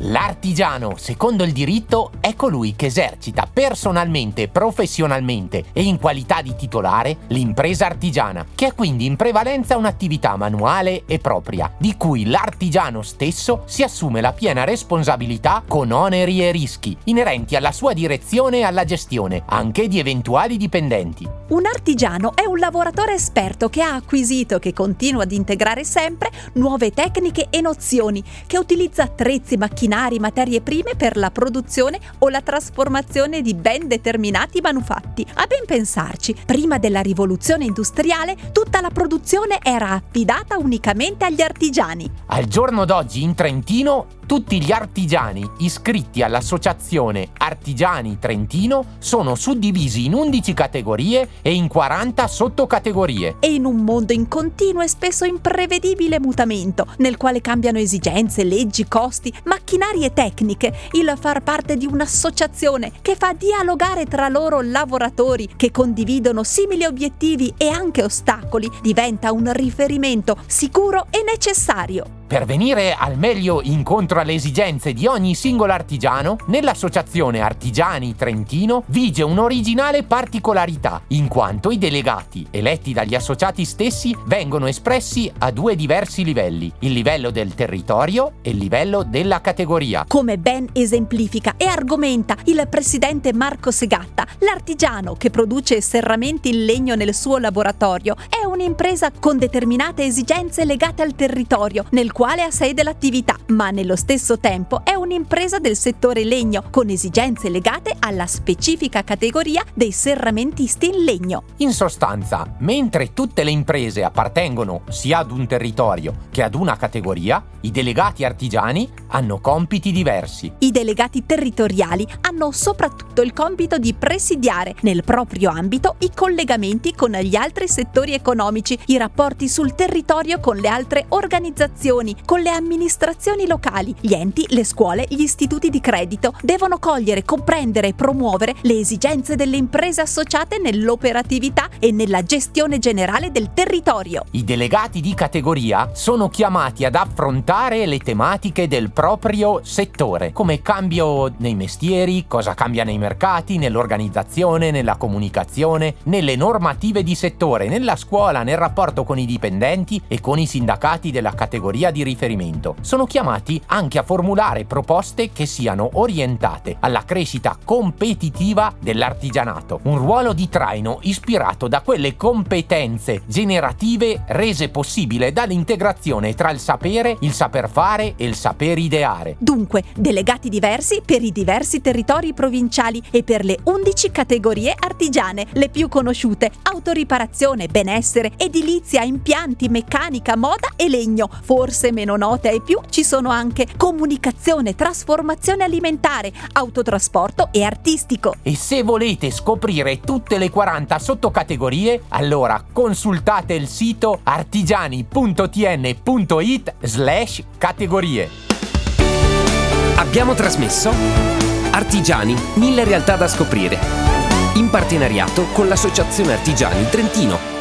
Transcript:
L'artigiano, secondo il diritto, è colui che esercita personalmente, professionalmente e in qualità di titolare l'impresa artigiana, che è quindi in prevalenza un'attività manuale e propria, di cui l'artigiano stesso si assume la piena responsabilità con oneri e rischi inerenti alla sua direzione e alla gestione, anche di eventuali dipendenti. Un artigiano è un lavoratore esperto che ha acquisito che continua ad integrare sempre nuove tecniche e nozioni, che utilizza attrezzi, macchinari, materie prime per la produzione o la trasformazione di ben determinati manufatti. A ben pensarci, prima della rivoluzione industriale tutta la produzione era affidata unicamente agli artigiani. Al giorno d'oggi in Trentino tutti gli artigiani iscritti all'associazione Artigiani Trentino sono suddivisi in 11 categorie e in 40 sottocategorie. E in un mondo in continuo e spesso imprevedibile mutamento, nel quale cambiano esigenze, leggi, costi, macchinari e tecniche, il far parte di un'associazione che fa dialogare tra loro lavoratori che condividono simili obiettivi e anche ostacoli diventa un riferimento sicuro e necessario. Per venire al meglio incontro alle esigenze di ogni singolo artigiano, nell'Associazione Artigiani Trentino vige un'originale particolarità, in quanto i delegati, eletti dagli associati stessi, vengono espressi a due diversi livelli, il livello del territorio e il livello della categoria. Come ben esemplifica e argomenta il presidente Marco Segatta, l'artigiano che produce serramenti in legno nel suo laboratorio è un'impresa con determinate esigenze legate al territorio nel quale ha sede l'attività, ma nello stesso tempo è un'impresa del settore legno con esigenze legate alla specifica categoria dei serramentisti in legno. In sostanza, mentre tutte le imprese appartengono sia ad un territorio che ad una categoria, i delegati artigiani hanno compiti diversi. I delegati territoriali hanno soprattutto il compito di presidiare nel proprio ambito i collegamenti con gli altri settori economici, i rapporti sul territorio con le altre organizzazioni con le amministrazioni locali, gli enti, le scuole, gli istituti di credito devono cogliere, comprendere e promuovere le esigenze delle imprese associate nell'operatività e nella gestione generale del territorio. I delegati di categoria sono chiamati ad affrontare le tematiche del proprio settore, come cambio nei mestieri, cosa cambia nei mercati, nell'organizzazione, nella comunicazione, nelle normative di settore, nella scuola, nel rapporto con i dipendenti e con i sindacati della categoria di riferimento. Sono chiamati anche a formulare proposte che siano orientate alla crescita competitiva dell'artigianato, un ruolo di traino ispirato da quelle competenze generative rese possibile dall'integrazione tra il sapere, il saper fare e il saper ideare. Dunque, delegati diversi per i diversi territori provinciali e per le 11 categorie artigiane, le più conosciute: autoriparazione, benessere, edilizia, impianti, meccanica, moda e legno. Forse forse meno note ai più ci sono anche comunicazione, trasformazione alimentare, autotrasporto e artistico. E se volete scoprire tutte le 40 sottocategorie, allora consultate il sito artigiani.tn.it slash categorie. Abbiamo trasmesso Artigiani, mille realtà da scoprire. In partenariato con l'Associazione Artigiani Trentino.